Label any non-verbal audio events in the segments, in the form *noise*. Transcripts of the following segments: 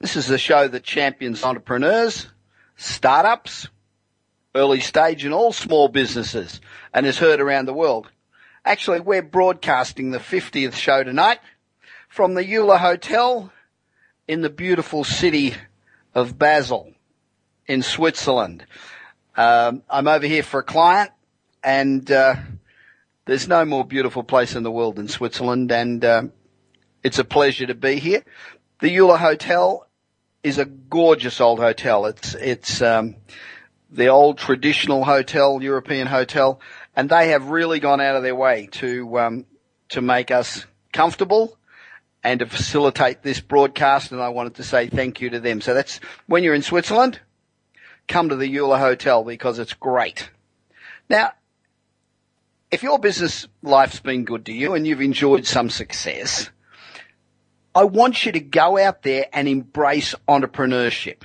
This is a show that champions entrepreneurs, startups, early stage and all small businesses and is heard around the world. Actually, we're broadcasting the 50th show tonight from the Euler Hotel in the beautiful city of Basel in Switzerland. Um, I'm over here for a client and, uh, there's no more beautiful place in the world than Switzerland and, uh, it's a pleasure to be here. The Euler Hotel is a gorgeous old hotel. It's it's um, the old traditional hotel, European hotel, and they have really gone out of their way to um, to make us comfortable and to facilitate this broadcast. And I wanted to say thank you to them. So that's when you're in Switzerland, come to the Euler Hotel because it's great. Now, if your business life's been good to you and you've enjoyed some success, I want you to go out there and embrace entrepreneurship.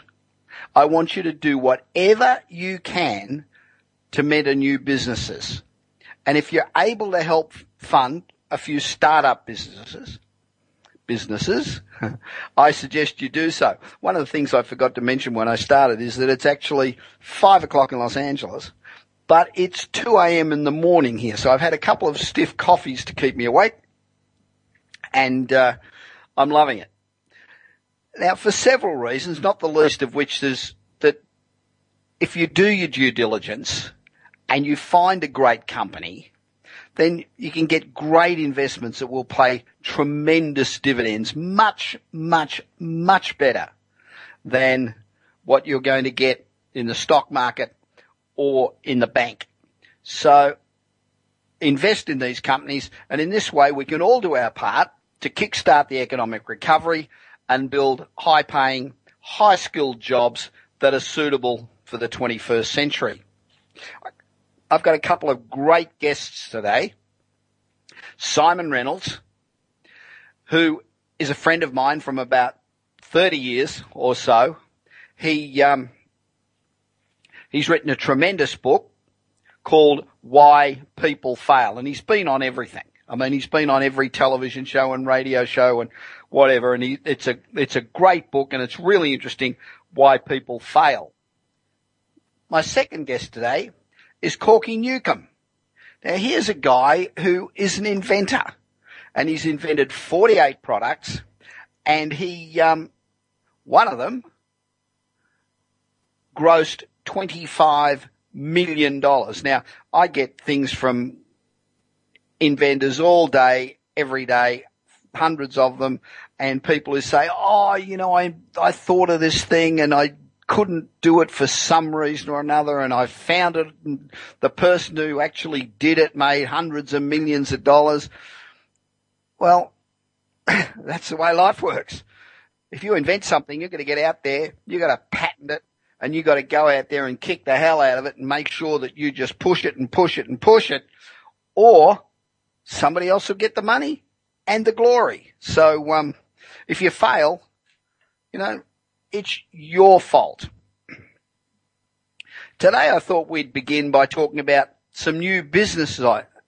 I want you to do whatever you can to mentor new businesses. And if you're able to help fund a few startup businesses, businesses, *laughs* I suggest you do so. One of the things I forgot to mention when I started is that it's actually five o'clock in Los Angeles, but it's 2 a.m. in the morning here. So I've had a couple of stiff coffees to keep me awake. And, uh, I'm loving it. Now, for several reasons, not the least of which is that if you do your due diligence and you find a great company, then you can get great investments that will pay tremendous dividends, much, much, much better than what you're going to get in the stock market or in the bank. So invest in these companies and in this way we can all do our part to kickstart the economic recovery and build high paying, high skilled jobs that are suitable for the 21st century. I've got a couple of great guests today. Siimon Reynolds, who is a friend of mine from about 30 years or so. He, um, he's written a tremendous book called Why People Fail and he's been on everything. I mean, he's been on every television show and radio show and whatever, and he, it's a, it's a great book and it's really interesting why people fail. My second guest today is Corky Newcomb. Now here's a guy who is an inventor and he's invented 48 products and he, um, one of them grossed 25 million dollars. Now I get things from inventors all day, every day, hundreds of them, and people who say, oh, you know, I, I thought of this thing and I couldn't do it for some reason or another and I found it and the person who actually did it made hundreds of millions of dollars. Well, *clears throat* that's the way life works. If you invent something, you're going to get out there, you've got to patent it, and you've got to go out there and kick the hell out of it and make sure that you just push it and push it and push it. Or somebody else will get the money and the glory. So, um, if you fail, you know, it's your fault. Today I thought we'd begin by talking about some new business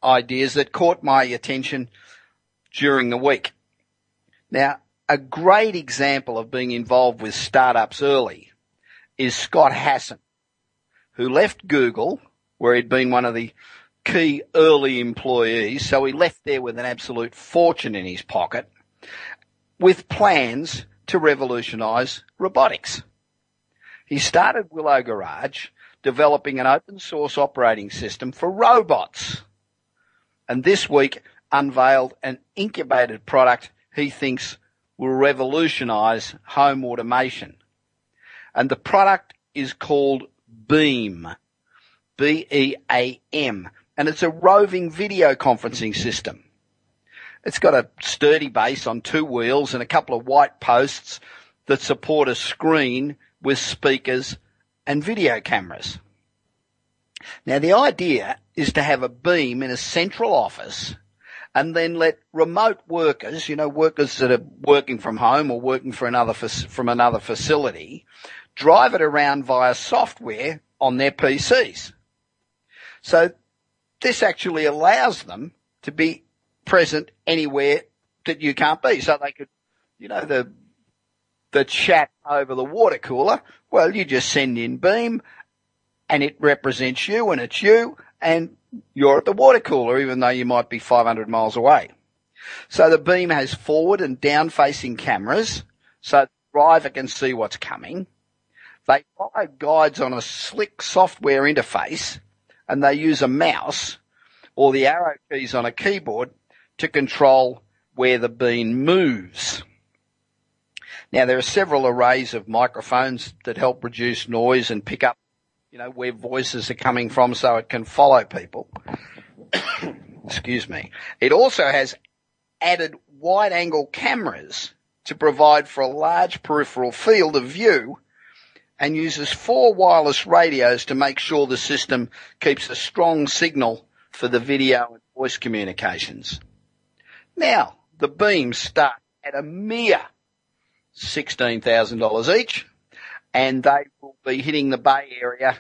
ideas that caught my attention during the week. Now, a great example of being involved with startups early is Scott Hassan, who left Google where he'd been one of the key early employees. So he left there with an absolute fortune in his pocket with plans to revolutionise robotics. He started Willow Garage developing an open source operating system for robots. And this week unveiled an incubated product he thinks will revolutionise home automation. And the product is called Beam. B-E-A-M. And it's a roving video conferencing system. It's got a sturdy base on two wheels and a couple of white posts that support a screen with speakers and video cameras. Now the idea is to have a beam in a central office and then let remote workers, you know, workers that are working from home or working for another, from another facility, drive it around via software on their PCs. So this actually allows them to be present anywhere that you can't be. So they could, you know, the, the chat over the water cooler. Well, you just send in Beam and it represents you and it's you and you're at the water cooler even though you might be 500 miles away. So the Beam has forward and down facing cameras so the driver can see what's coming. They follow guides on a slick software interface and they use a mouse or the arrow keys on a keyboard to control where the Beam moves. Now there are several arrays of microphones that help reduce noise and pick up, you know, where voices are coming from so it can follow people. *coughs* Excuse me. It also has added wide angle cameras to provide for a large peripheral field of view and uses four wireless radios to make sure the system keeps a strong signal for the video and voice communications. Now, the beams start at a mere $16,000 each and they will be hitting the Bay Area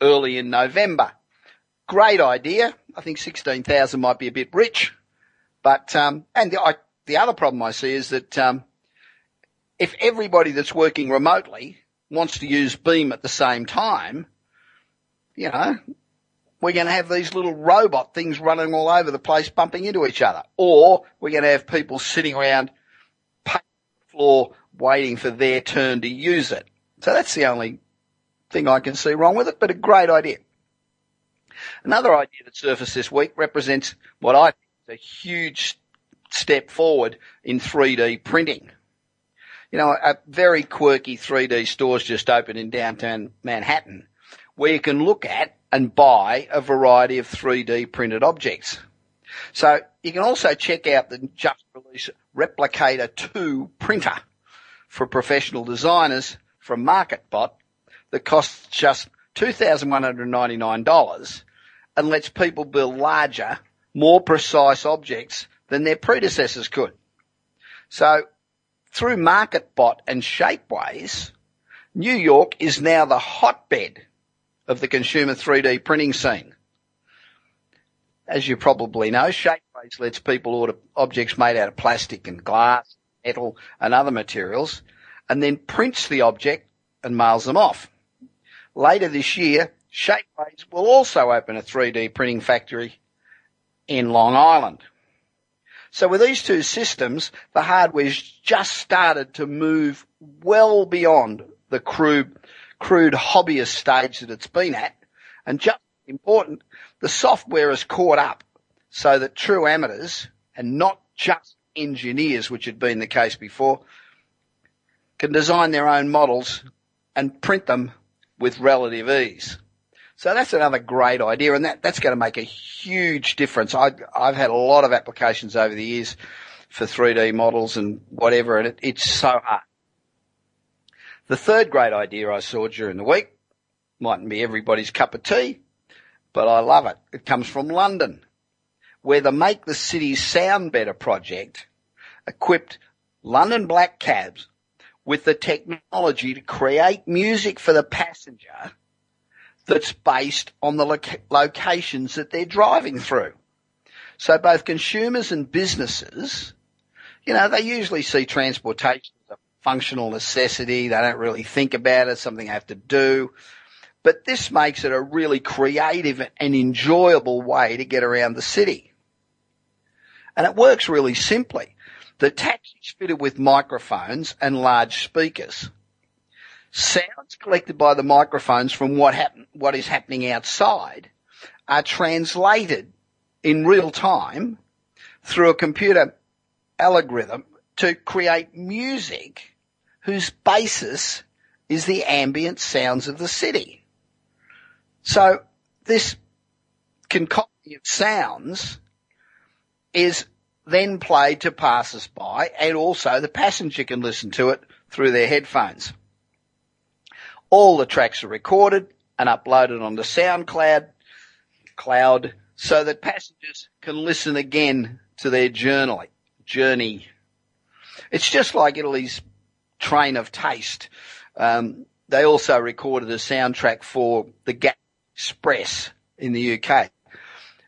early in November. Great idea. I think 16,000 might be a bit rich, but, um, and the, I, the other problem I see is that, um, if everybody that's working remotely wants to use Beam at the same time, you know, we're going to have these little robot things running all over the place bumping into each other. Or we're going to have people sitting around the floor waiting for their turn to use it. So that's the only thing I can see wrong with it, but a great idea. Another idea that surfaced this week represents what I think is a huge step forward in 3D printing. You know, a very quirky 3D store's just opened in downtown Manhattan where you can look at and buy a variety of 3D printed objects. So you can also check out the just released Replicator 2 printer for professional designers from MakerBot that costs just $2,199 and lets people build larger, more precise objects than their predecessors could. So through MakerBot and Shapeways, New York is now the hotbed of the consumer 3D printing scene. As you probably know, Shapeways lets people order objects made out of plastic and glass, metal and other materials and then prints the object and mails them off. Later this year, Shapeways will also open a 3D printing factory in Long Island. So with these two systems, the hardware's just started to move well beyond the crude crude hobbyist stage that it's been at. And just important, the software has caught up so that true amateurs and not just engineers, which had been the case before, can design their own models and print them with relative ease. So that's another great idea and that, that's going to make a huge difference. I, I've had a lot of applications over the years for 3D models and whatever and it, it's so hard. The third great idea I saw during the week mightn't be everybody's cup of tea, but I love it. It comes from London, where the Make the City Sound Better project equipped London black cabs with the technology to create music for the passenger that's based on the loca- locations that they're driving through. So both consumers and businesses, you know, they usually see transportation as a functional necessity. They don't really think about it, something they have to do. But this makes it a really creative and enjoyable way to get around the city. And it works really simply. The taxi's fitted with microphones and large speakers. Sounds collected by the microphones from what happen, what is happening outside are translated in real time through a computer algorithm to create music whose basis is the ambient sounds of the city. So this concoction of sounds is then played to passers-by and also the passenger can listen to it through their headphones. All the tracks are recorded and uploaded onto SoundCloud cloud so that passengers can listen again to their journey. Journey. It's just like Italy's Train of Taste. Um, they also recorded a soundtrack for the Gatwick Express in the UK.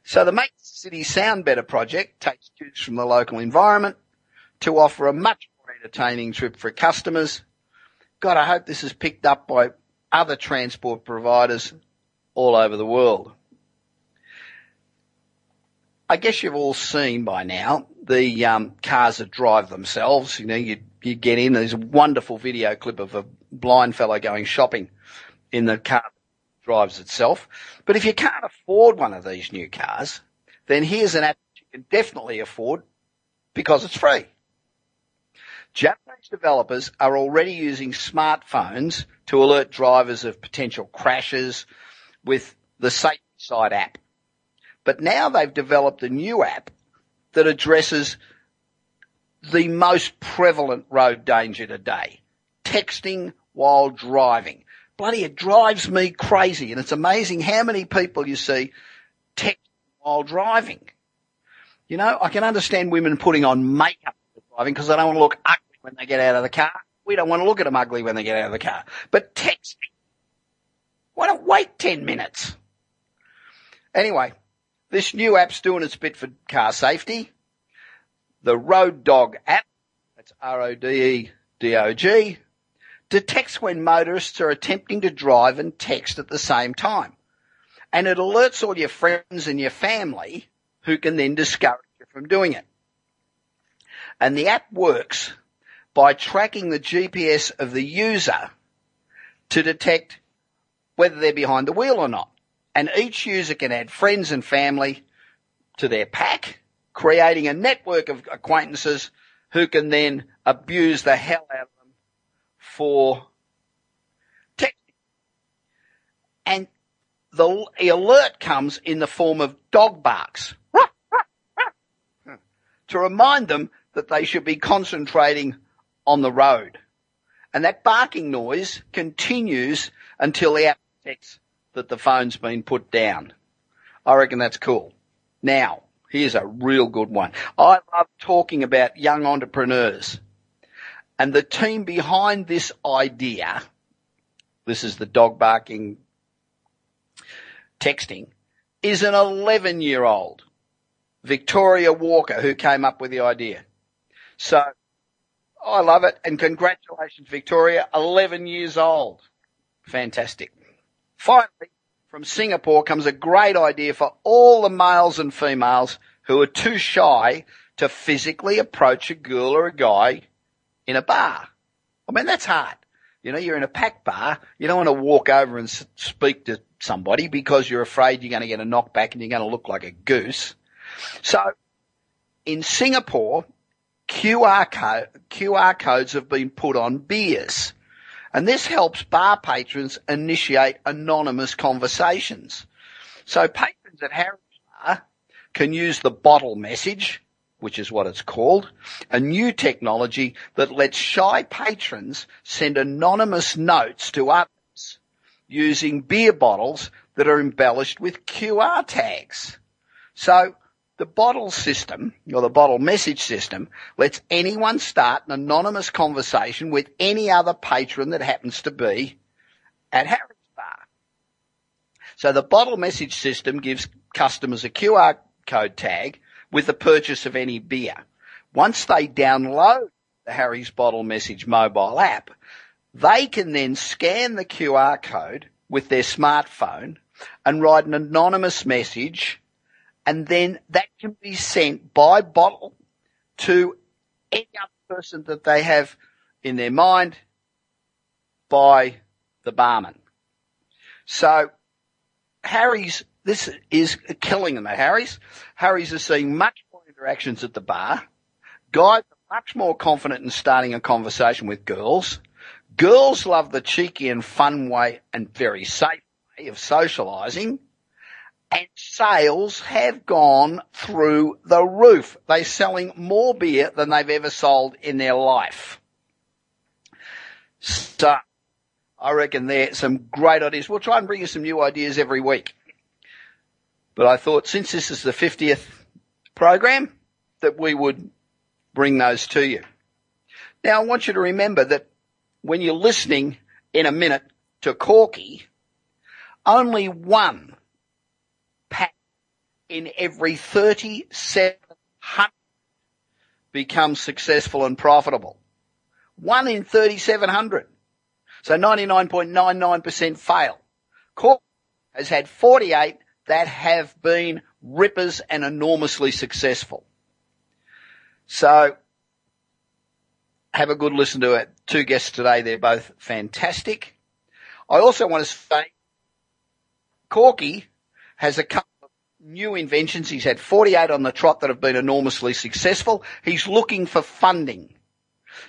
So the Make the City Sound Better project takes cues from the local environment to offer a much more entertaining trip for customers. God, I hope this is picked up by other transport providers all over the world. I guess you've all seen by now the um, cars that drive themselves. You know, you you get in. There's a wonderful video clip of a blind fellow going shopping in the car that drives itself. But if you can't afford one of these new cars, then here's an app you can definitely afford because it's free. Japanese developers are already using smartphones to alert drivers of potential crashes with the Safe Side app. But now they've developed a new app that addresses the most prevalent road danger today. Texting while driving. Bloody, it drives me crazy and it's amazing how many people you see texting while driving. You know, I can understand women putting on makeup driving because they don't want to look ugly when they get out of the car. We don't want to look at them ugly when they get out of the car. But texting, why don't wait 10 minutes? Anyway, this new app's doing its bit for car safety. The RodeDog app, that's R-O-D-E-D-O-G, detects when motorists are attempting to drive and text at the same time. And it alerts all your friends and your family who can then discourage you from doing it. And the app works by tracking the GPS of the user to detect whether they're behind the wheel or not. And each user can add friends and family to their pack creating a network of acquaintances who can then abuse the hell out of them for texting. And the alert comes in the form of dog barks *laughs* to remind them that they should be concentrating on the road. And that barking noise continues until the app detects that the phone's been put down. I reckon that's cool. Now, Here's a real good one. I love talking about young entrepreneurs. And the team behind this idea, this is the dog barking texting, is an 11 year old Victoria Walker who came up with the idea. So I love it and congratulations Victoria, 11 years old. Fantastic. Finally, from Singapore comes a great idea for all the males and females who are too shy to physically approach a girl or a guy in a bar. I mean, that's hard. You know, you're in a packed bar. You don't want to walk over and speak to somebody because you're afraid you're going to get a knockback and you're going to look like a goose. So in Singapore, QR, code, QR codes have been put on beers. And this helps bar patrons initiate anonymous conversations. So patrons at Harry's Bar can use the bottle message, which is what it's called, a new technology that lets shy patrons send anonymous notes to others using beer bottles that are embellished with QR tags. So the bottle system, or the bottle message system, lets anyone start an anonymous conversation with any other patron that happens to be at Harry's Bar. So the bottle message system gives customers a QR code tag with the purchase of any beer. Once they download the Harry's Bottle Message mobile app, they can then scan the QR code with their smartphone and write an anonymous message and then that can be sent by bottle to any other person that they have in their mind by the barman. So Harry's, this is killing them Harry's. Harry's is seeing much more interactions at the bar. Guys are much more confident in starting a conversation with girls. Girls love the cheeky and fun way and very safe way of socializing. And sales have gone through the roof. They're selling more beer than they've ever sold in their life. So, I reckon there some great ideas. We'll try and bring you some new ideas every week. But I thought since this is the 50th program that we would bring those to you. Now I want you to remember that when you're listening in a minute to Corky, only one in every 3,700 becomes successful and profitable. One in 3,700. So 99.99% fail. Corky has had 48 that have been rippers and enormously successful. So have a good listen to it. Two guests today. They're both fantastic. I also want to say Corky has a couple new inventions. He's had 48 on the trot that have been enormously successful. He's looking for funding.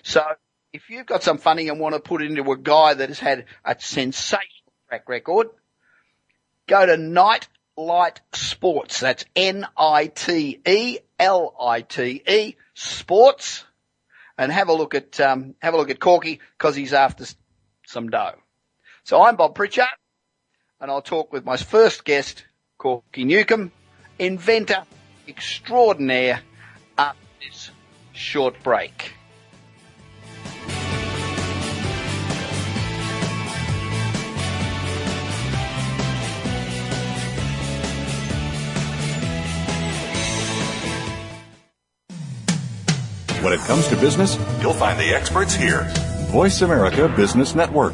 So if you've got some funding and want to put it into a guy that has had a sensational track record, go to Night Light Sports. That's N-I-T-E-L-I-T-E Sports and have a look at um, have a look at Corky because he's after some dough. So I'm Bob Pritchard, and I'll talk with my first guest, Corky Newcomb, inventor extraordinaire, after this short break. When it comes to business, you'll find the experts here. Voice America Business Network.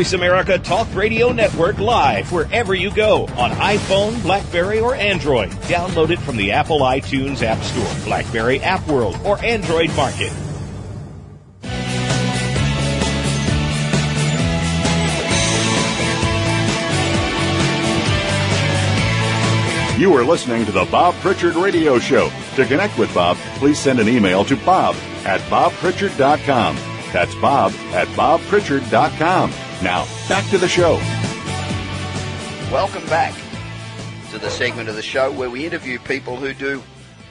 America Talk Radio Network live wherever you go on iPhone, Blackberry, or Android. Download it from the Apple iTunes App Store, Blackberry App World, or Android Market. You are listening to the Bob Pritchard Radio Show. To connect with Bob, please send an email to bob at bobpritchard.com. That's bob at bobpritchard.com. Now, back to the show. Welcome back to the segment of the show where we interview people who do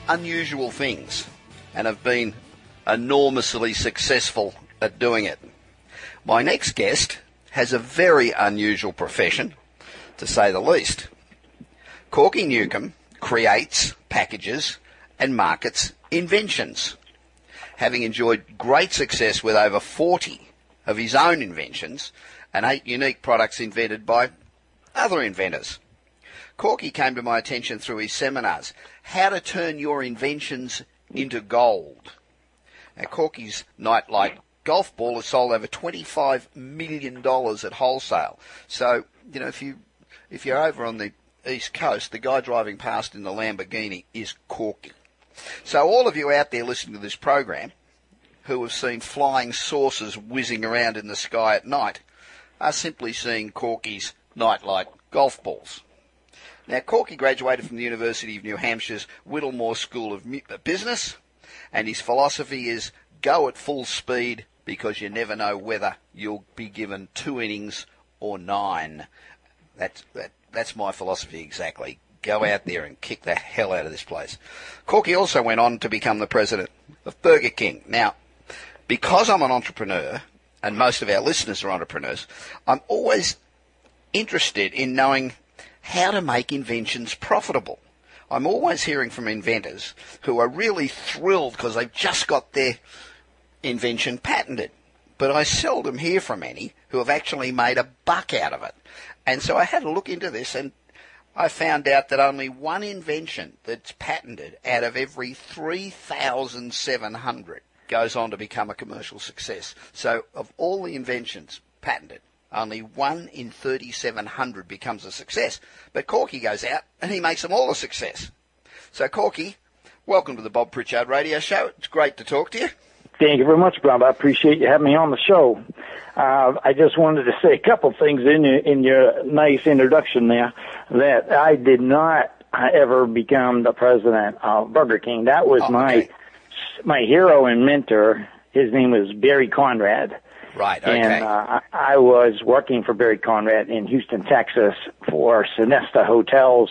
unusual things and have been enormously successful at doing it. My next guest has a very unusual profession, to say the least. Corky Newcomb creates, packages, and markets inventions. Having enjoyed great success with over 40 of his own inventions and eight unique products invented by other inventors. Corky came to my attention through his seminars, How to Turn Your Inventions into Gold. Now, Corky's nightlight golf ball has sold over $25 million at wholesale. So, you know, if you, if you're over on the East Coast, the guy driving past in the Lamborghini is Corky. So all of you out there listening to this program who have seen flying saucers whizzing around in the sky at night are simply seeing Corky's nightlight golf balls. Now, Corky graduated from the University of New Hampshire's Whittemore School of Business, and his philosophy is go at full speed because you never know whether you'll be given two innings or nine. That's, that, that's my philosophy exactly. Go out there and kick the hell out of this place. Corky also went on to become the president of Burger King. Now, because I'm an entrepreneur, and most of our listeners are entrepreneurs, I'm always interested in knowing how to make inventions profitable. I'm always hearing from inventors who are really thrilled because they've just got their invention patented. But I seldom hear from any who have actually made a buck out of it. And so I had a look into this and I found out that only one invention that's patented out of every 3,700 goes on to become a commercial success. So of all the inventions patented, only one in 3,700 becomes a success. But Corky goes out and he makes them all a success. So Corky, welcome to the Bob Pritchard Radio Show. It's great to talk to you. Thank you very much, Bob. I appreciate you having me on the show. Uh, I just wanted to say a couple things in your, in your nice introduction there that I did not ever become the president of Burger King. That was Oh, my okay. My hero and mentor. His name was Barry Conrad. Right, okay. And uh, I I was working for Barry Conrad in Houston, Texas, for Sonesta Hotels,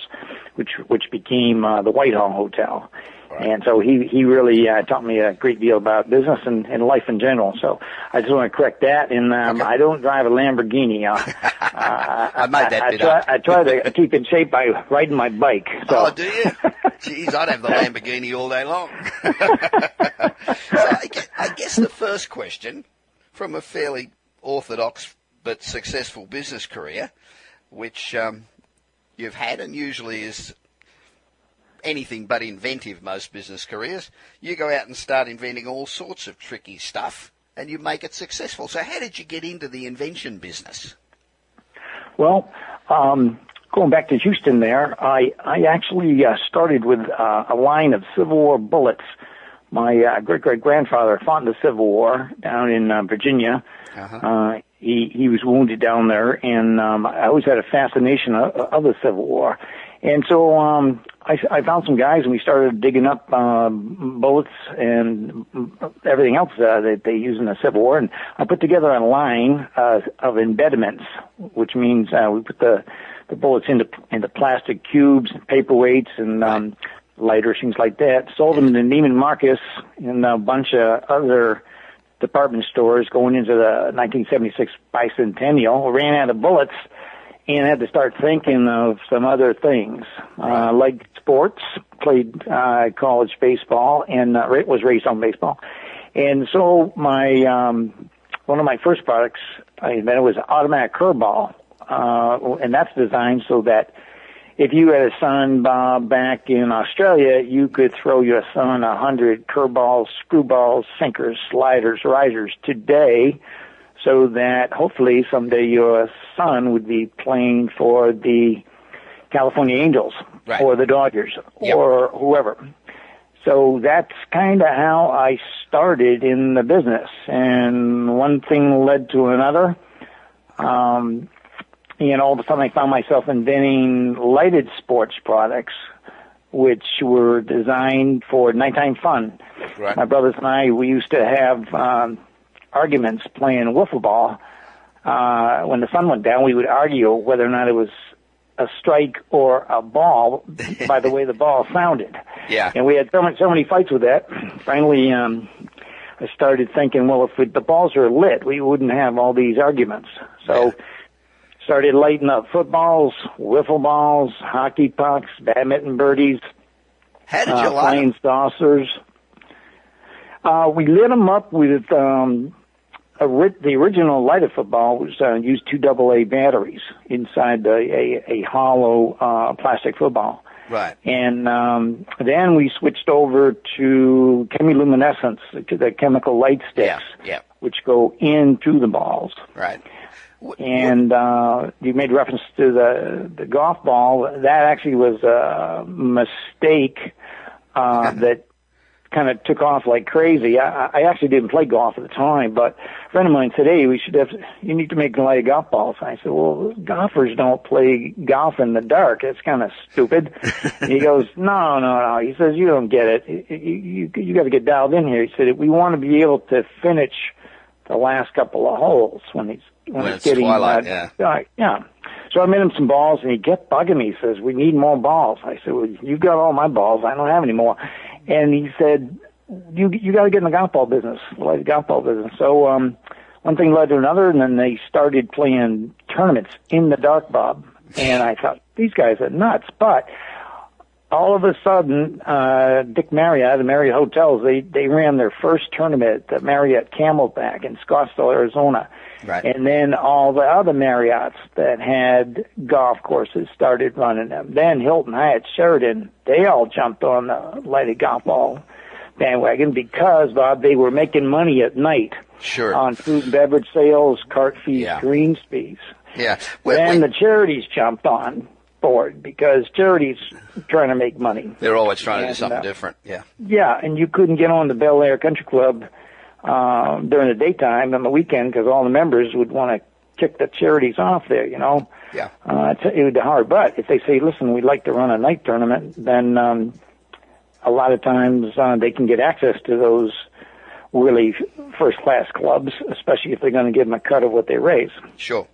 which which became uh, the Whitehall Hotel. And so he he really uh, taught me a great deal about business and, and life in general. So I just want to correct that. And um, Okay. I don't drive a Lamborghini. Uh, *laughs* uh, I made that I, bit try, up. I try to *laughs* keep in shape by riding my bike. So. Oh, do you? *laughs* Jeez, I'd have the Lamborghini all day long. so I guess, I guess the first question from a fairly orthodox but successful business career, which um, you've had and usually is anything but inventive, most business careers, you go out and start inventing all sorts of tricky stuff and you make it successful. So how did you get into the invention business? Well, um, going back to Houston there, I, I actually uh, started with uh, a line of Civil War bullets. My uh, great great grandfather fought in the Civil War down in uh, Virginia. uh he he was wounded down there, and um, I always had a fascination of, of the Civil War. And so um, I, I found some guys, and we started digging up uh, bullets and everything else uh, that they use in the Civil War. And I put together a line uh, of embedments, which means uh, we put the the bullets into into plastic cubes, and paperweights, and um, lighters, things like that. Sold them to Neiman Marcus and a bunch of other department stores going into the 1976 bicentennial. Ran out of bullets and had to start thinking of some other things. Uh, like sports, played uh, college baseball and uh, was raised on baseball. And so my um, one of my first products I invented was an automatic curveball, uh, and that's designed so that if you had a son Bob back in Australia, you could throw your son a hundred curveballs, screwballs, sinkers, sliders, risers today, so that hopefully someday your son would be playing for the California Angels Right. or the Dodgers Yep. or whoever. So that's kind of how I started in the business, and one thing led to another. Um, and all of a sudden, I found myself inventing lighted sports products, which were designed for nighttime fun. Right. My brothers and I, we used to have um, arguments playing wiffle ball. Uh, when the sun went down, we would argue whether or not it was a strike or a ball by the way the ball sounded. *laughs* Yeah. And we had so many, so many fights with that. Finally, um, I started thinking, well, if we, the balls are lit, we wouldn't have all these arguments. So, started lighting up footballs, wiffle balls, hockey pucks, badminton birdies, How did uh, you flying saucers. Uh, we lit them up with um, the original lighted football was uh, used two double A batteries inside the, a, a hollow uh, plastic football. Right. And um, then we switched over to chemiluminescence, to the chemical light sticks, Yeah. Yeah. which go into the balls. Right. And uh, you made reference to the the golf ball. That actually was a mistake uh, *laughs* that kind of took off like crazy. I, I actually didn't play golf at the time, but a friend of mine said, "Hey, we should have. You need to make light golf balls." And I said, "Well, golfers don't play golf in the dark. It's kind of stupid." *laughs* He goes, "No, no, no." He says, "You don't get it. You you, you got to get dialed in here." He said, "We want to be able to finish the last couple of holes when he's when, When it's getting twilight, uh, yeah. uh, yeah." So I made him some balls, and he kept bugging me. He says, "We need more balls." I said, "Well, you've got all my balls. I don't have any more." And he said, "You you got to get in the golf ball business, like the golf ball business." So um, one thing led to another, and then they started playing tournaments in the dark, Bob. And I thought these guys are nuts, but all of a sudden, uh, Dick Marriott, the Marriott Hotels, they, they ran their first tournament at Marriott Camelback in Scottsdale, Arizona. Right. And then all the other Marriotts that had golf courses started running them. Then Hilton Hyatt Sheraton, they all jumped on the lighted golf ball bandwagon because, Bob, they were making money at night Sure. on food and beverage sales, cart fees, Yeah. greens fees. yeah. Well, Then we- the charities jumped on board because charities trying to make money. they're always trying to do something uh, different. Yeah. Yeah, and you couldn't get on the Bel Air Country Club uh, during the daytime on the weekend because all the members would want to kick the charities off there. You know, Yeah. uh, it's, it would be hard. But if they say, "Listen, we'd like to run a night tournament," then um, a lot of times uh, they can get access to those really first class clubs, especially if they're going to give them a cut of what they raise. Sure.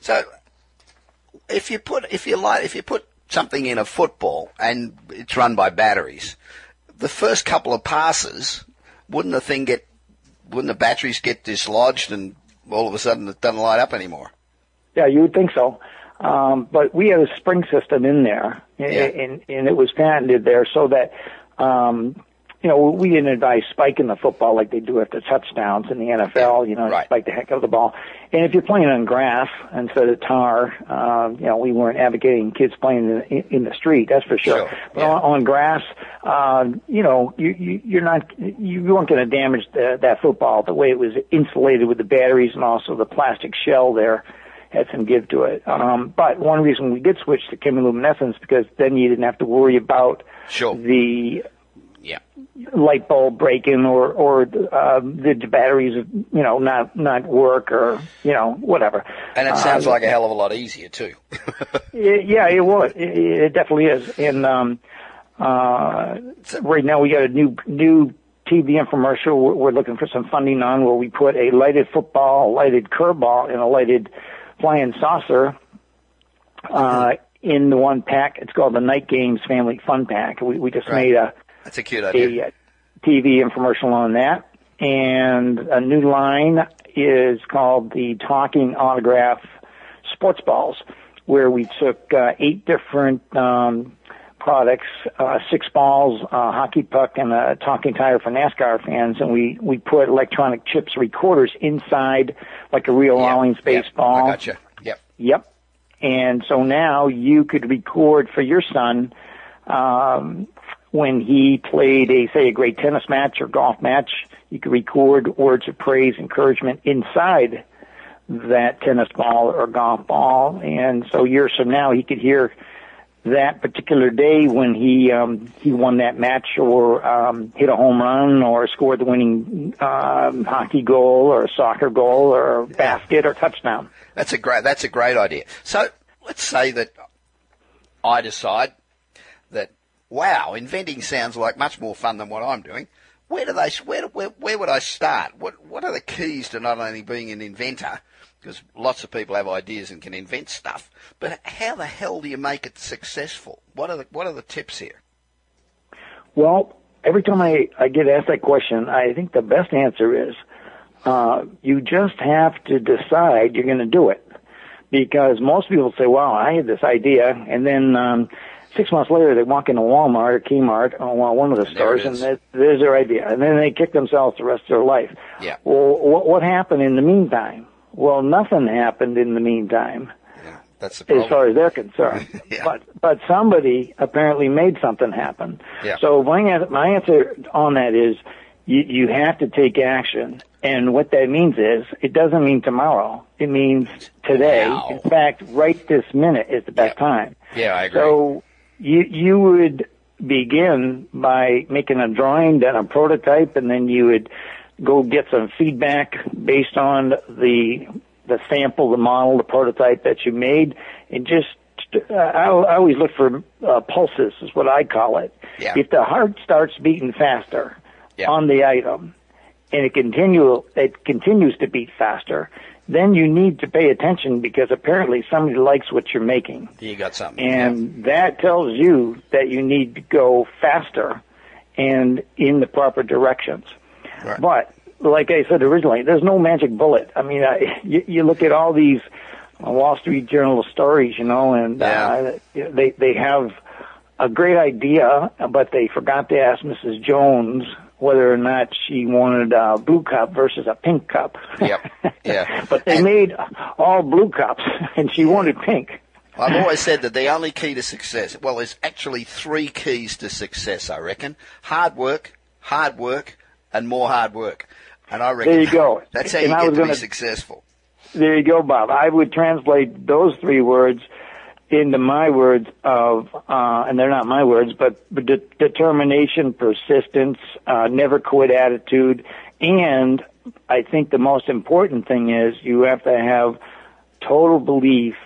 So, if you put if you like if you put something in a football and it's run by batteries, the first couple of passes, wouldn't the thing get, wouldn't the batteries get dislodged and all of a sudden it doesn't light up anymore? Yeah, you would think so. Um, but we had a spring system in there, and, Yeah. and, and it was patented there so that, um, you know, we didn't advise spiking the football like they do after touchdowns in the NFL. You know, Right. spike the heck out of the ball. And if you're playing on grass instead of tar, um, you know, we weren't advocating kids playing in, in the street. That's for sure. Sure, But yeah. on, on grass, uh, you know, you, you you're not you weren't going to damage the, that football the way it was insulated with the batteries and also the plastic shell there had some give to it. Um, but one reason we did switch to chemiluminescence because then you didn't have to worry about Sure. the Yeah. light bulb breaking or or uh, the batteries you know not not work or you know whatever. And it sounds Uh, like a hell of a lot easier too. *laughs* yeah, it was. It, it definitely is. And um, uh, right now we got a new new TV infomercial. We're, we're looking for some funding on where we put a lighted football, a lighted curveball, and a lighted flying saucer uh, in the one pack. It's called the Night Games Family Fun Pack. We, we just Right. made a That's a cute idea. a uh, TV infomercial on that. And a new line is called the Talking Autograph Sports Balls, where we took uh, eight different um, products, uh, six balls, a hockey puck, and a talking tire for NASCAR fans, and we, we put electronic chips recorders inside like a real Yeah, Rawlings yeah, baseball. I gotcha. Yep. Yep. And so now you could record for your son um, when he played a say a great tennis match or golf match. You could record words of praise, encouragement inside that tennis ball or golf ball, and so years from now he could hear that particular day when he um, he won that match or um, hit a home run or scored the winning um, hockey goal or soccer goal or basket or touchdown. That's a great. That's a great idea. So let's say that I decide wow, inventing sounds like much more fun than what I'm doing. Where do they? Where where, where would I start? What What are the keys to not only being an inventor? Because lots of people have ideas and can invent stuff, but how the hell do you make it successful? What are the What are the tips here? Well, every time I, I get asked that question, I think the best answer is uh, you just have to decide you're going to do it. Because most people say, well, I had this idea, and then um, Six months later, they walk into Walmart or Kmart oh, or one of the And there stores, and that- there's their idea, and then they kick themselves the rest of their life. Yeah. Well, what, what happened in the meantime? Well, nothing happened in the meantime Yeah, that's the as far as they're concerned. *laughs* Yeah. But but somebody apparently made something happen. Yeah. So my my answer on that is you you have to take action, and what that means is it doesn't mean tomorrow. It means today. Now. In fact, right this minute is the best time. Yeah, I agree. So you you would begin by making a drawing, then a prototype, and then you would go get some feedback based on the the sample, the model, the prototype that you made, and just uh, I, I always look for uh, pulses, is what I call it. Yeah. If the heart starts beating faster Yeah. on the item, and it continue it continues to beat faster, then you need to pay attention because apparently somebody likes what you're making. you got something. And that tells you that you need to go faster and in the proper directions. Right. But like I said originally, there's no magic bullet. I mean, I, *laughs* you, you look at all these uh, Wall Street Journal stories, you know, and uh, they they have a great idea, but they forgot to ask Mrs. Jones whether or not she wanted a blue cup versus a pink cup. Yep. Yeah. *laughs* but they And- made all blue cups, *laughs* and she wanted pink. I've always said that the only key to success, well, there's actually three keys to success, I reckon. Hard work, hard work, and more hard work. And I reckon There you go. *laughs* that's how And you I get to be gonna- successful. There you go, Bob. I would translate those three words into my words of, uh, and they're not my words, but de- determination, persistence, uh, never quit attitude, and I think the most important thing is you have to have total belief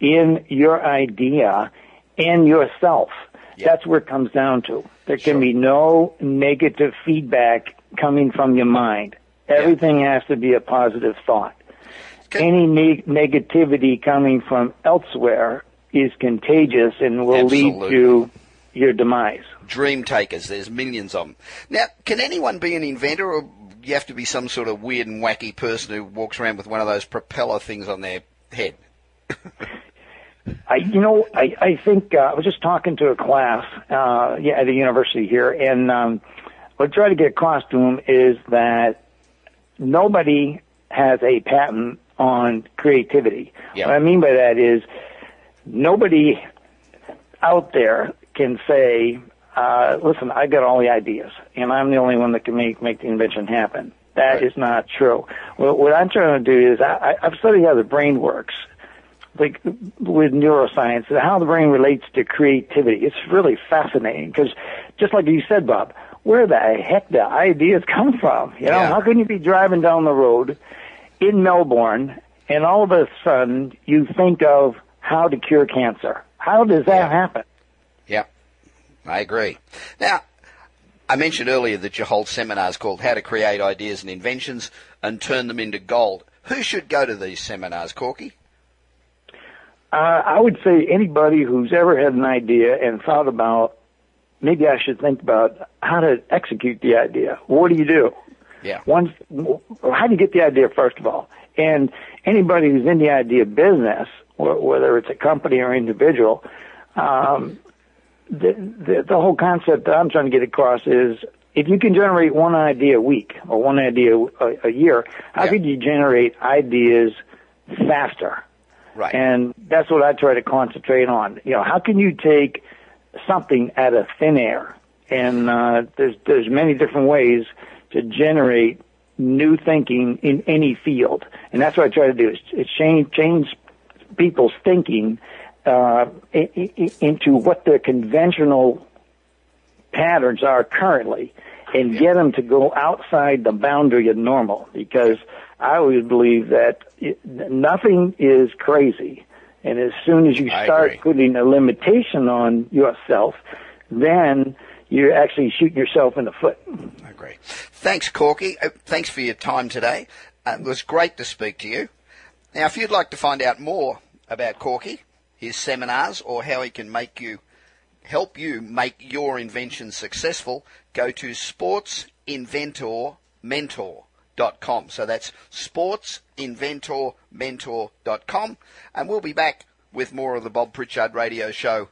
in your idea and yourself. Yeah. That's where it comes down to. There can be no negative feedback coming from your mind. Everything has to be a positive thought any neg- negativity coming from elsewhere is contagious and will lead to your demise. Dream takers, there's millions of them. Now, can anyone be an inventor, or you have to be some sort of weird and wacky person who walks around with one of those propeller things on their head? *laughs* I, you know, I, I think uh, I was just talking to a class, uh, yeah, at a university here, and um, what I try to get across to them is that nobody has a patent on creativity. Yeah. What I mean by that is nobody out there can say, uh, "Listen, I got all the ideas, and I'm the only one that can make make the invention happen." That is Right. not true. What, what I'm trying to do is I, I- I've studied how the brain works like with neuroscience and how the brain relates to creativity. It's really fascinating because just like you said, Bob, where the heck the ideas come from? You know, Yeah. how can you be driving down the road in Melbourne and all of a sudden you think of how to cure cancer? How does that Yeah. happen? Yep, I agree. Now, I mentioned earlier that you hold seminars called How to Create Ideas and Inventions and Turn Them into Gold. Who should go to these seminars, Corky? Uh, I would say anybody who's ever had an idea and thought about maybe I should think about how to execute the idea. What do you do? Yeah. Once, how do you get the idea first of all? And anybody who's in the idea business, whether it's a company or individual, um, the, the the whole concept that I'm trying to get across is if you can generate one idea a week or one idea a, a year, how Yeah. could you generate ideas faster? Right. And that's what I try to concentrate on. You know, how can you take something out of thin air? And uh, there's there's many different ways to generate new thinking in any field, and that's what I try to do is, is change change people's thinking uh, into what their conventional patterns are currently and get them to go outside the boundary of normal because I always believe that it, nothing is crazy. And as soon as you start putting a limitation on yourself, then you're actually shooting yourself in the foot. I agree. Thanks, Corky. Uh, thanks for your time today. Uh, it was great to speak to you. Now, if you'd like to find out more about Corky, his seminars, or how he can make you help you make your invention successful, go to sportsinventormentor.com. So that's sportsinventormentor.com, and we'll be back with more of the Bob Pritchard Radio Show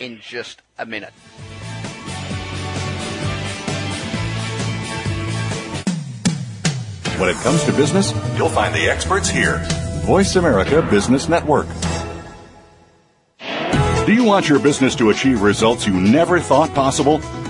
in just a minute. When it comes to business, you'll find the experts here. Voice America Business Network. Do you want your business to achieve results you never thought possible?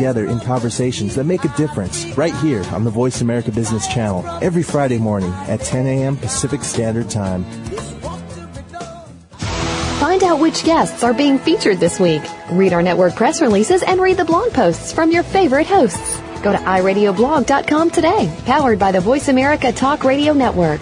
in conversations that make a difference right here on the Voice America Business Channel every Friday morning at 10 a.m. Pacific Standard Time. Find out which guests are being featured this week. Read our network press releases and read the blog posts from your favorite hosts. Go to iradioblog.com today, powered by the Voice America Talk Radio Network.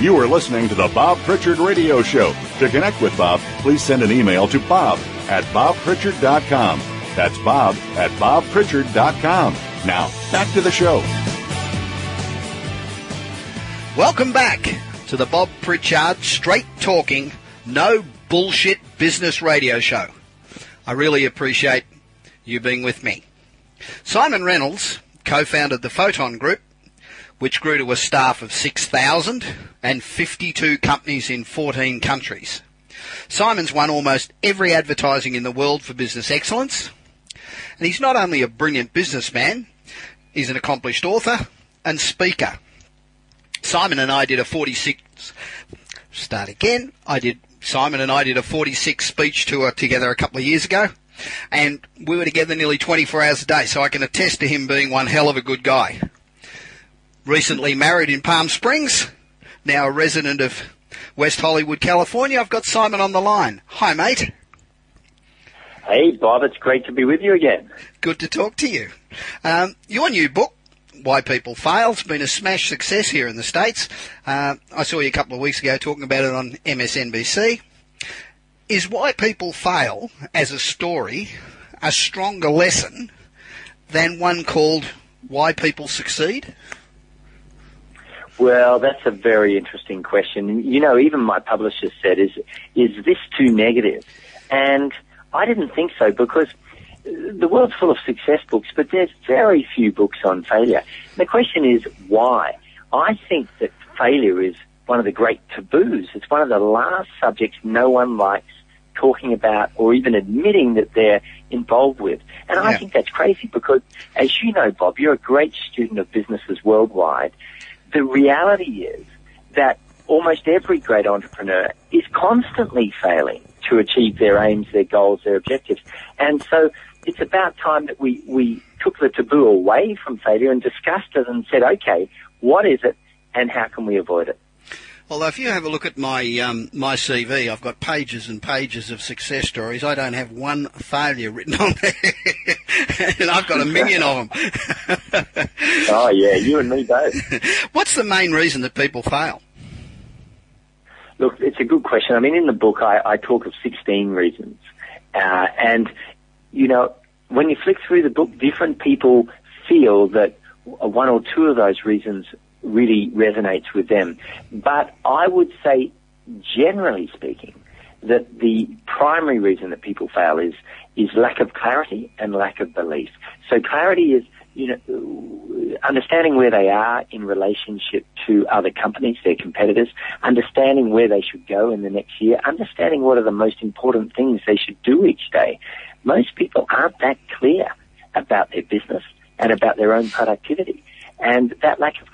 You are listening to the Bob Pritchard Radio Show. To connect with Bob, please send an email to bob at bobpritchard.com. That's bob at bobpritchard.com. Now, back to the show. Welcome back to the Bob Pritchard Straight Talking, No Bullshit Business Radio Show. I really appreciate you being with me. Siimon Reynolds co-founded the Photon Group, which grew to a staff of 6,000 and 52 companies in 14 countries. Siimon's won almost every advertising in the world for business excellence. And he's not only a brilliant businessman, he's an accomplished author and speaker. Siimon and I did a 46, start again, I did, Siimon and I did a 46 speech tour together a couple of years ago. And we were together nearly 24 hours a day, so I can attest to him being one hell of a good guy. Recently married in Palm Springs, now a resident of West Hollywood, California. I've got Siimon on the line. Hi, mate. Hey, Bob. It's great to be with you again. Good to talk to you. Um, your new book, Why People Fail, has been a smash success here in the States. Uh, I saw you a couple of weeks ago talking about it on MSNBC. Is Why People Fail as a story a stronger lesson than one called Why People Succeed? Well, that's a very interesting question. You know, even my publisher said, "Is is this too negative?" And I didn't think so because uh, the world's full of success books, but there's very few books on failure. The question is why? I think that failure is one of the great taboos. It's one of the last subjects no one likes talking about or even admitting that they're involved with. And I think that's crazy because, as you know, Bob, you're a great student of businesses worldwide the reality is that almost every great entrepreneur is constantly failing to achieve their aims, their goals, their objectives. And so it's about time that we, we took the taboo away from failure and discussed it and said, okay, what is it and how can we avoid it? Although if you have a look at my um, my CV, I've got pages and pages of success stories. I don't have one failure written on there, *laughs* and I've got a million of them. *laughs* oh yeah, you and me both. *laughs* What's the main reason that people fail? Look, it's a good question. I mean, in the book, I, I talk of 16 reasons, uh, and you know, when you flick through the book, different people feel that one or two of those reasons really resonates with them. But I would say, generally speaking, that the primary reason that people fail is is lack of clarity and lack of belief. So clarity is you know, understanding where they are in relationship to other companies, their competitors, understanding where they should go in the next year, understanding what are the most important things they should do each day. Most people aren't that clear about their business and about their own productivity. And that lack of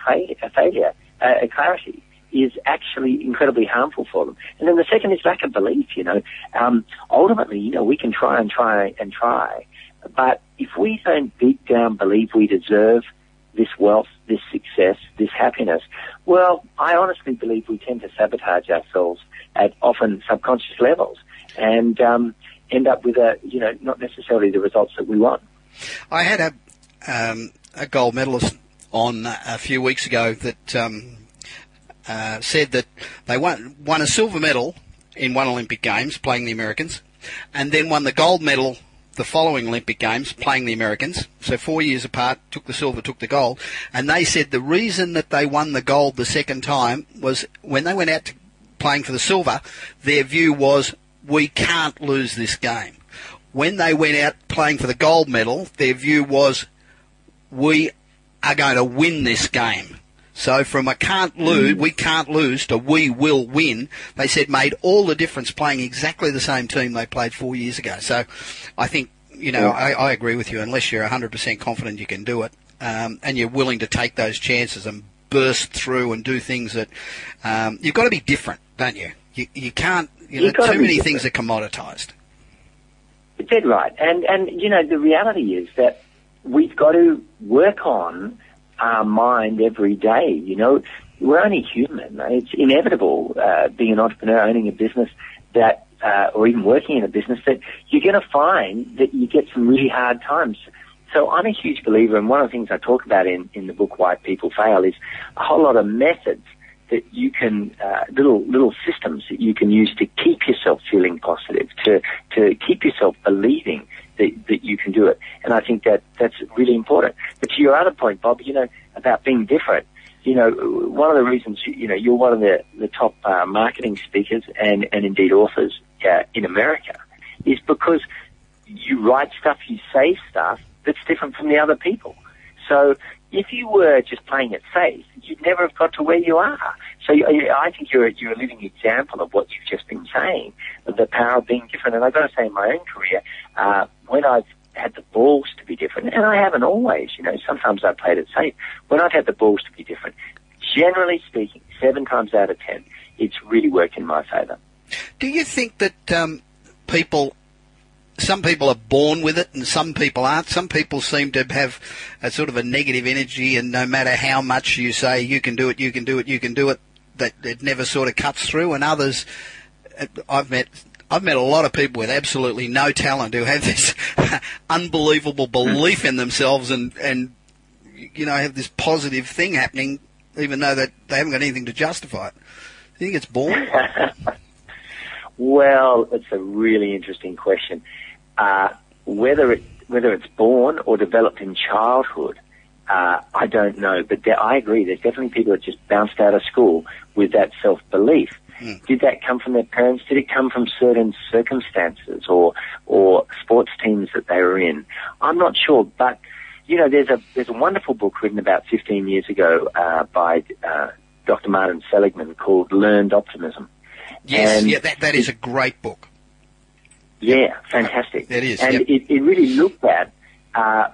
failure, uh, clarity is actually incredibly harmful for them. And then the second is lack of belief, you know. Um, ultimately, you know, we can try and try and try, but if we don't deep down believe we deserve this wealth, this success, this happiness, well, I honestly believe we tend to sabotage ourselves at often subconscious levels and um, end up with a, you know, not necessarily the results that we want. I had a um, a gold medalist on a few weeks ago that um, uh, said that they won won a silver medal in one Olympic Games playing the Americans, and then won the gold medal the following Olympic Games playing the Americans. So four years apart, took the silver, took the gold. And they said the reason that they won the gold the second time was when they went out playing for the silver, their view was we can't lose this game. When they went out playing for the gold medal, their view was we are going to win this game. So from a can't lose, we can't lose to we will win, they said made all the difference playing exactly the same team they played four years ago. So I think, you know, I, I agree with you. Unless you're 100% confident you can do it, um, and you're willing to take those chances and burst through and do things that, um, you've got to be different, don't you? You, you can't, you know, too many things are commoditized. Dead right. And, and, you know, the reality is that we've got to work on our mind every day. You know, we're only human. It's inevitable uh, being an entrepreneur, owning a business that, uh, or even working in a business that you're going to find that you get some really hard times. So I'm a huge believer, and one of the things I talk about in, in the book Why People Fail is a whole lot of methods that you can uh, little little systems that you can use to keep yourself feeling positive, to to keep yourself believing that, that you can do it. And I think that that's really important. But to your other point, Bob, you know, about being different, you know, one of the reasons, you know, you're one of the, the top uh, marketing speakers and, and indeed authors uh, in America is because you write stuff, you say stuff that's different from the other people. So if you were just playing it safe, you'd never have got to where you are. So I think you're, you're a living example of what you've just been saying, the power of being different. And I've got to say in my own career, uh, when I've had the balls to be different, and I haven't always, you know, sometimes I've played it safe. When I've had the balls to be different, generally speaking, seven times out of ten, it's really worked in my favour. Do you think that um, people some people are born with it and some people aren't. Some people seem to have a sort of a negative energy and no matter how much you say you can do it, you can do it, you can do it, that it never sort of cuts through and others, I've met I've met a lot of people with absolutely no talent who have this *laughs* unbelievable belief in themselves and, and, you know, have this positive thing happening even though that they haven't got anything to justify it. Do you think it's born? *laughs* well, it's a really interesting question. Uh, whether it whether it's born or developed in childhood, uh, I don't know. But there, I agree. There's definitely people that just bounced out of school with that self belief. Mm. Did that come from their parents? Did it come from certain circumstances or or sports teams that they were in? I'm not sure, but you know, there's a there's a wonderful book written about 15 years ago uh, by uh, Dr. Martin Seligman called Learned Optimism. Yes, and yeah, that that is a great book. Yeah, fantastic. That is. And yep. it, it really looked at uh,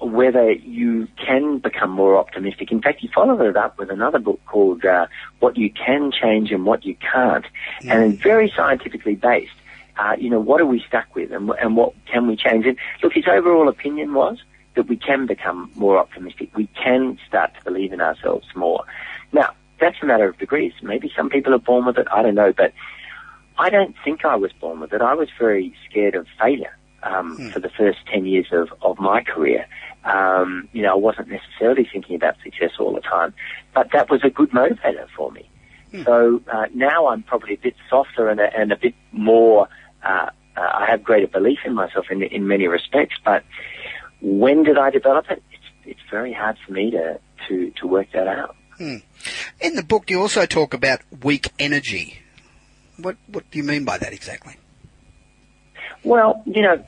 whether you can become more optimistic. In fact, he followed it up with another book called uh, What You Can Change and What You Can't, mm. and very scientifically based. Uh, you know, what are we stuck with and, and what can we change? And look, his overall opinion was that we can become more optimistic. We can start to believe in ourselves more. Now, that's a matter of degrees. Maybe some people are born with it. I don't know, but I don't think I was born with it. I was very scared of failure um, hmm. for the first 10 years of, of my career. Um, you know, I wasn't necessarily thinking about success all the time, but that was a good motivator for me. Hmm. So uh, now I'm probably a bit softer and a, and a bit more. Uh, uh, I have greater belief in myself in in many respects, but when did I develop it? It's it's very hard for me to to to work that out. Hmm. In the book, you also talk about weak energy. What what do you mean by that exactly? Well, you know,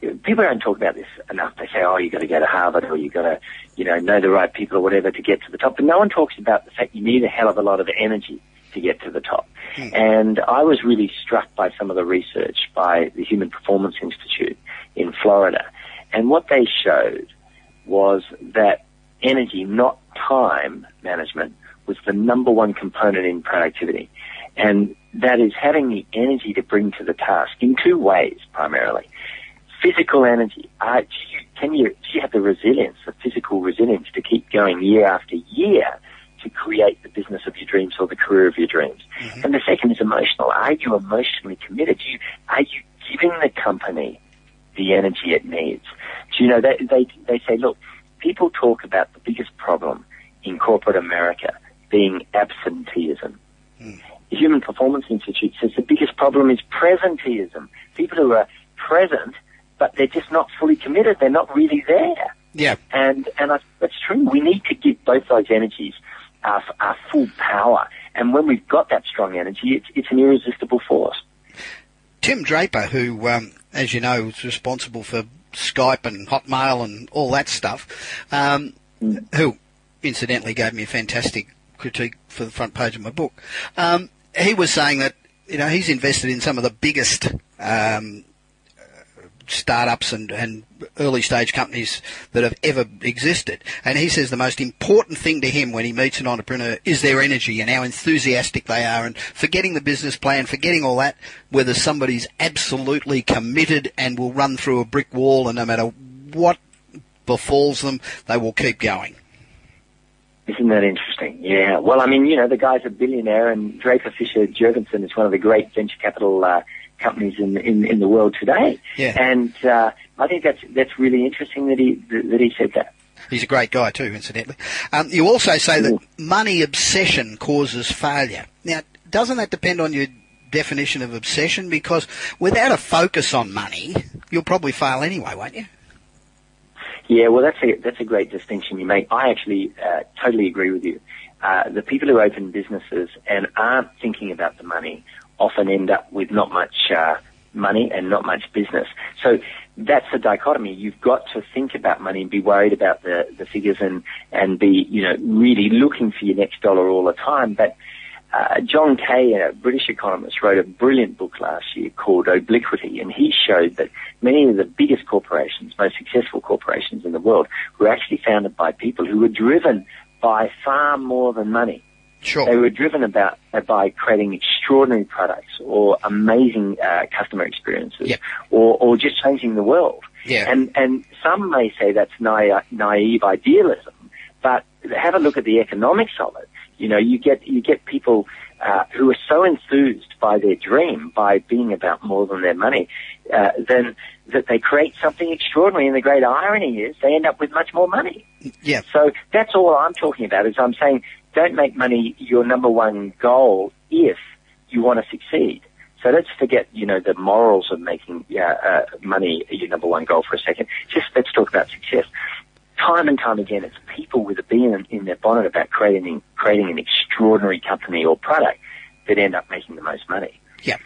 people don't talk about this enough. They say, oh, you've got to go to Harvard or you've got to, you know, know the right people or whatever to get to the top. But no one talks about the fact you need a hell of a lot of energy to get to the top. Hmm. And I was really struck by some of the research by the Human Performance Institute in Florida. And what they showed was that energy, not time management, was the number one component in productivity. And that is having the energy to bring to the task in two ways primarily physical energy. Uh, do you, can you, do you have the resilience, the physical resilience to keep going year after year to create the business of your dreams or the career of your dreams? Mm-hmm. And the second is emotional. Are you emotionally committed? Do you, are you giving the company the energy it needs? Do you know, they, they, they say, look, people talk about the biggest problem in corporate America being absenteeism. Mm. The Human Performance Institute says the biggest problem is presenteeism. People who are present but they're just not fully committed. They're not really there. Yeah. And and I, that's true. We need to give both those energies our, our full power. And when we've got that strong energy, it's, it's an irresistible force. Tim Draper, who, um, as you know, is responsible for Skype and Hotmail and all that stuff, um, mm. who incidentally gave me a fantastic critique for the front page of my book. Um, he was saying that you know he's invested in some of the biggest um, startups and, and early stage companies that have ever existed. And he says the most important thing to him when he meets an entrepreneur is their energy and how enthusiastic they are and forgetting the business plan, forgetting all that, whether somebody's absolutely committed and will run through a brick wall and no matter what befalls them, they will keep going. Isn't that interesting? Yeah. Well, I mean, you know, the guy's a billionaire and Draper Fisher Jurvetson is one of the great venture capital uh, companies in, in, in the world today. Yeah. And uh, I think that's that's really interesting that he that he said that. He's a great guy too, incidentally. Um, you also say that money obsession causes failure. Now, doesn't that depend on your definition of obsession? Because without a focus on money, you'll probably fail anyway, won't you? Yeah, well, that's a that's a great distinction you make. I actually uh, totally agree with you. Uh, the people who open businesses and aren't thinking about the money often end up with not much uh, money and not much business. So that's the dichotomy. You've got to think about money and be worried about the, the figures and, and be, you know, really looking for your next dollar all the time. But uh, John Kay, a British economist, wrote a brilliant book last year called Obliquity, and he showed that many of the biggest corporations, most successful corporations in the world, were actually founded by people who were driven by far more than money. Sure. They were driven about uh, by creating extraordinary products or amazing uh, customer experiences, yep. or or just changing the world. Yeah. And and some may say that's naive, naive idealism, but have a look at the economics of it. You know, you get you get people uh, who are so enthused by their dream, by being about more than their money, uh, then that they create something extraordinary. And the great irony is they end up with much more money. Yeah. So that's all I'm talking about. Is I'm saying don't make money your number one goal if you want to succeed. So let's forget, you know, the morals of making uh, money your number one goal for a second. Just let's talk about success. Time and time again, it's people with a bee in, in their bonnet about creating creating an extraordinary company or product that end up making the most money. Yeah,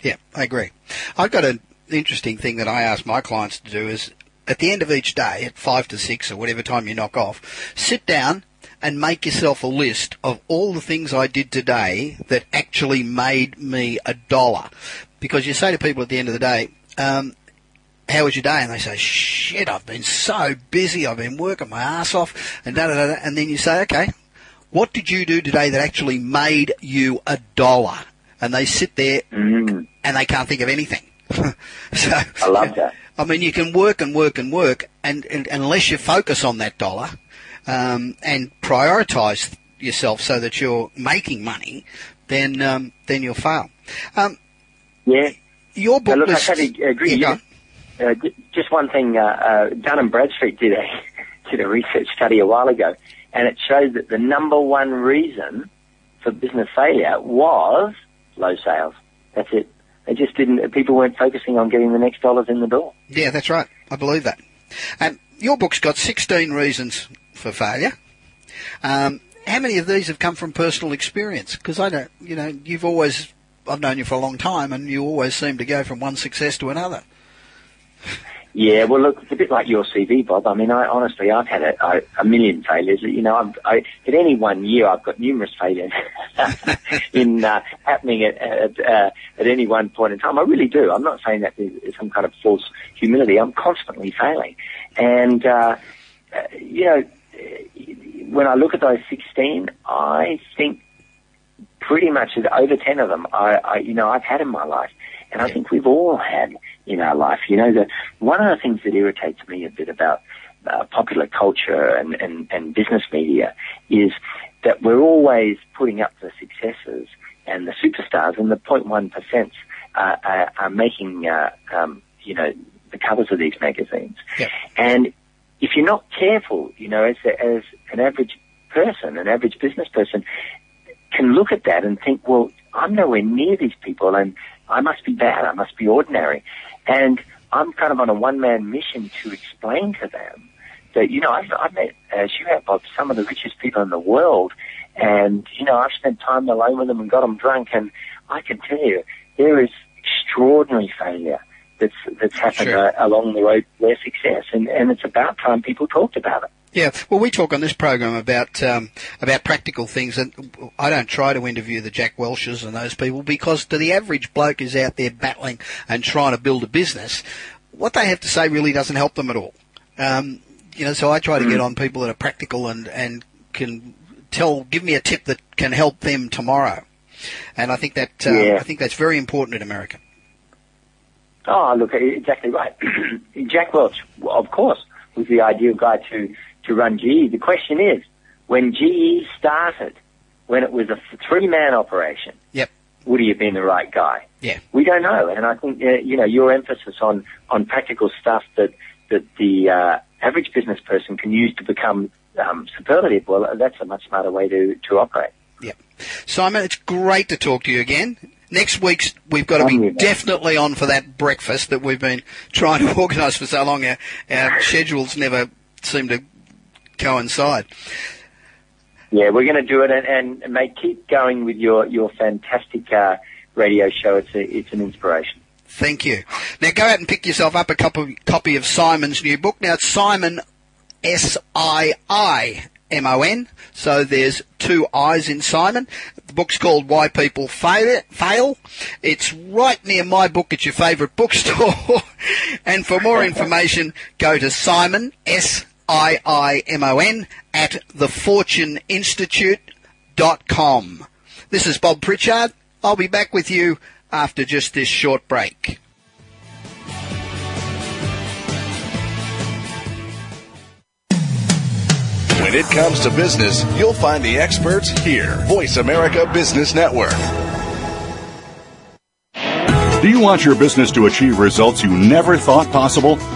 yeah, I agree. I've got an interesting thing that I ask my clients to do is at the end of each day, at five to six or whatever time you knock off, sit down and make yourself a list of all the things I did today that actually made me a dollar. Because you say to people at the end of the day, um, how was your day? And they say, shit, I've been so busy. I've been working my ass off and da da da. And then you say, okay, what did you do today that actually made you a dollar? And they sit there mm. and they can't think of anything. *laughs* so I love that. I mean, you can work and work and work, and, and unless you focus on that dollar, um, and prioritize yourself so that you're making money, then um, then you'll fail. Um, yeah. Your book. look, lists, I totally agree. Yeah, uh, just one thing. Uh, uh, Dun and Bradstreet did a *laughs* did a research study a while ago, and it showed that the number one reason for business failure was low sales. That's it. They just didn't. People weren't focusing on getting the next dollars in the door. Yeah, that's right. I believe that. And your book's got 16 reasons for failure. Um, how many of these have come from personal experience? Because I don't, you know, you've always, I've known you for a long time, and you always seem to go from one success to another. Yeah, well, look, it's a bit like your CV, Bob. I mean, I honestly, I've had a, million failures. You know, I've, I, at any one year, I've got numerous failures *laughs* in uh, happening at at, uh, at any one point in time. I really do. I'm not saying that is some kind of false humility. I'm constantly failing, and uh you know, when I look at those 16, I think pretty much over 10 of them, I, I you know, I've had in my life. And I think we've all had in our life. You know, the, one of the things that irritates me a bit about uh, popular culture and, and, and business media is that we're always putting up the successes and the superstars and the 0.1% uh, are, are making, uh, um, you know, the covers of these magazines. Yeah. And if you're not careful, you know, as, a, as an average person, an average business person, can look at that and think, well, I'm nowhere near these people and I must be bad, I must be ordinary. And I'm kind of on a one-man mission to explain to them that, you know, I've, I've met, as you have, Bob, some of the richest people in the world. And, you know, I've spent time alone with them and got them drunk. And I can tell you, there is extraordinary failure that's, that's happened Sure. uh, along the road to their success. And, and it's about time people talked about it. Yeah, well, we talk on this program about um, about practical things, and I don't try to interview the Jack Welches and those people because to the average bloke who's out there battling and trying to build a business, what they have to say really doesn't help them at all. Um, you know, so I try to get on people that are practical and and can tell, give me a tip that can help them tomorrow, and I think that uh, Yeah. I think that's very important in America. Oh, look, exactly right. *clears throat* Jack Welch, of course, was the ideal guy to, to run GE. The question is, when GE started, when it was a three-man operation, Yep. would he have been the right guy? Yeah. We don't know, and I think uh, you know your emphasis on on practical stuff that that the uh, average business person can use to become um, superlative. Well, that's a much smarter way to to operate. Yep. Siimon, it's great to talk to you again. Next week's we've got to be definitely on for that breakfast that we've been trying to *laughs* organise for so long. Our, our schedules never seem to coincide. Yeah, we're going to do it, and, and mate, keep going with your your fantastic uh, radio show. It's a, it's an inspiration. Thank you. Now go out and pick yourself up a copy, copy of Siimon's new book. Now it's Siimon S I I M O N. So there's two I's in Siimon. The book's called Why People Fail. Fail. It's right near my book at your favourite bookstore. *laughs* and for more *laughs* information, go to Siimon S I I M O N at thefortuneinstitute.com. This is Bob Pritchard. I'll be back with you after just this short break. When it comes to business, you'll find the experts here. Voice America Business Network. Do you want your business to achieve results you never thought possible?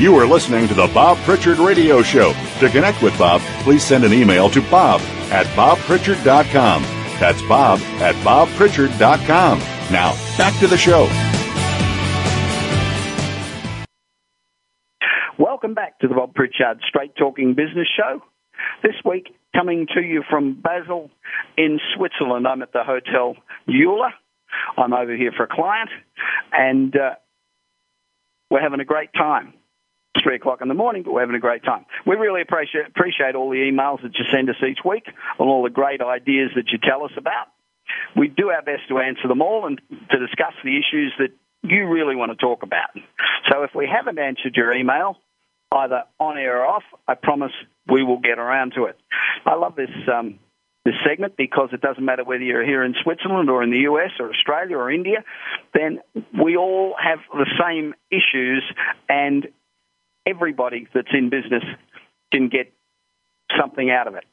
You are listening to the Bob Pritchard Radio Show. To connect with Bob, please send an email to bob at bobpritchard.com. That's bob at bobpritchard.com. Now, back to the show. Welcome back to the Bob Pritchard Straight Talking Business Show. This week, coming to you from Basel in Switzerland. I'm at the Hotel Euler. I'm over here for a client, and uh, we're having a great time. Three o'clock in the morning, but we're having a great time. We really appreciate appreciate all the emails that you send us each week and all the great ideas that you tell us about. We do our best to answer them all and to discuss the issues that you really want to talk about. So if we haven't answered your email, either on air or off, I promise we will get around to it. I love this um, this segment because it doesn't matter whether you're here in Switzerland or in the US or Australia or India, then we all have the same issues and everybody that's in business can get something out of it.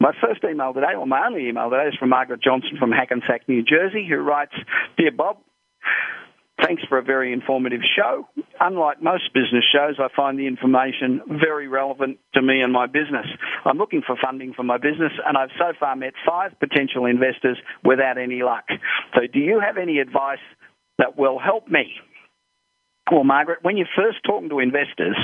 My first email today, or my only email today, is from Margaret Johnson from Hackensack, New Jersey, who writes, Dear Bob, Thanks for a very informative show. Unlike most business shows, I find the information very relevant to me and my business. I'm looking for funding for my business and I've so far met five potential investors without any luck. So do you have any advice that will help me? Well, Margaret, when you're first talking to investors,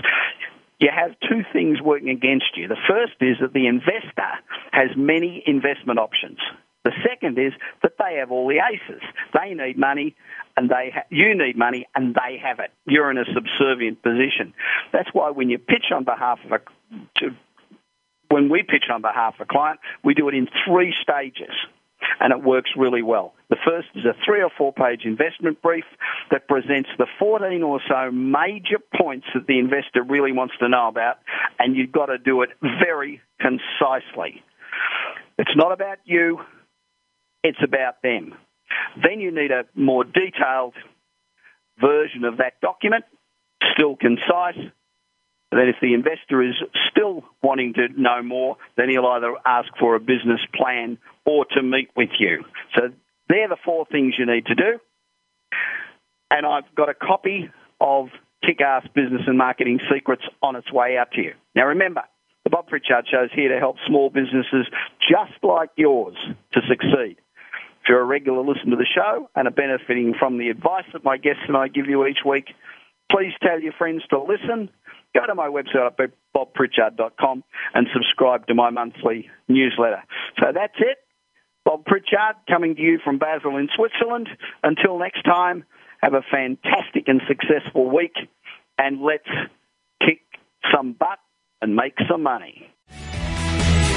you have two things working against you. The first is that the investor has many investment options. The second is that they have all the aces. They need money, and they ha- you need money, and they have it. You're in a subservient position. That's why when you pitch on behalf of a to, when we pitch on behalf of a client, we do it in three stages and it works really well. The first is a three or four page investment brief that presents the 14 or so major points that the investor really wants to know about, and you've got to do it very concisely. It's not about you, it's about them. Then you need a more detailed version of that document, still concise. Then if the investor is still wanting to know more, then he'll either ask for a business plan or to meet with you. So they're the four things you need to do. And I've got a copy of Kick-Ass Business and Marketing Secrets on its way out to you. Now remember, the Bob Pritchard Show is here to help small businesses just like yours to succeed. If you're a regular listener to the show and are benefiting from the advice that my guests and I give you each week, please tell your friends to listen. Go to my website at bobpritchard.com and subscribe to my monthly newsletter. So that's it. Bob Pritchard coming to you from Basel in Switzerland. Until next time, have a fantastic and successful week and let's kick some butt and make some money.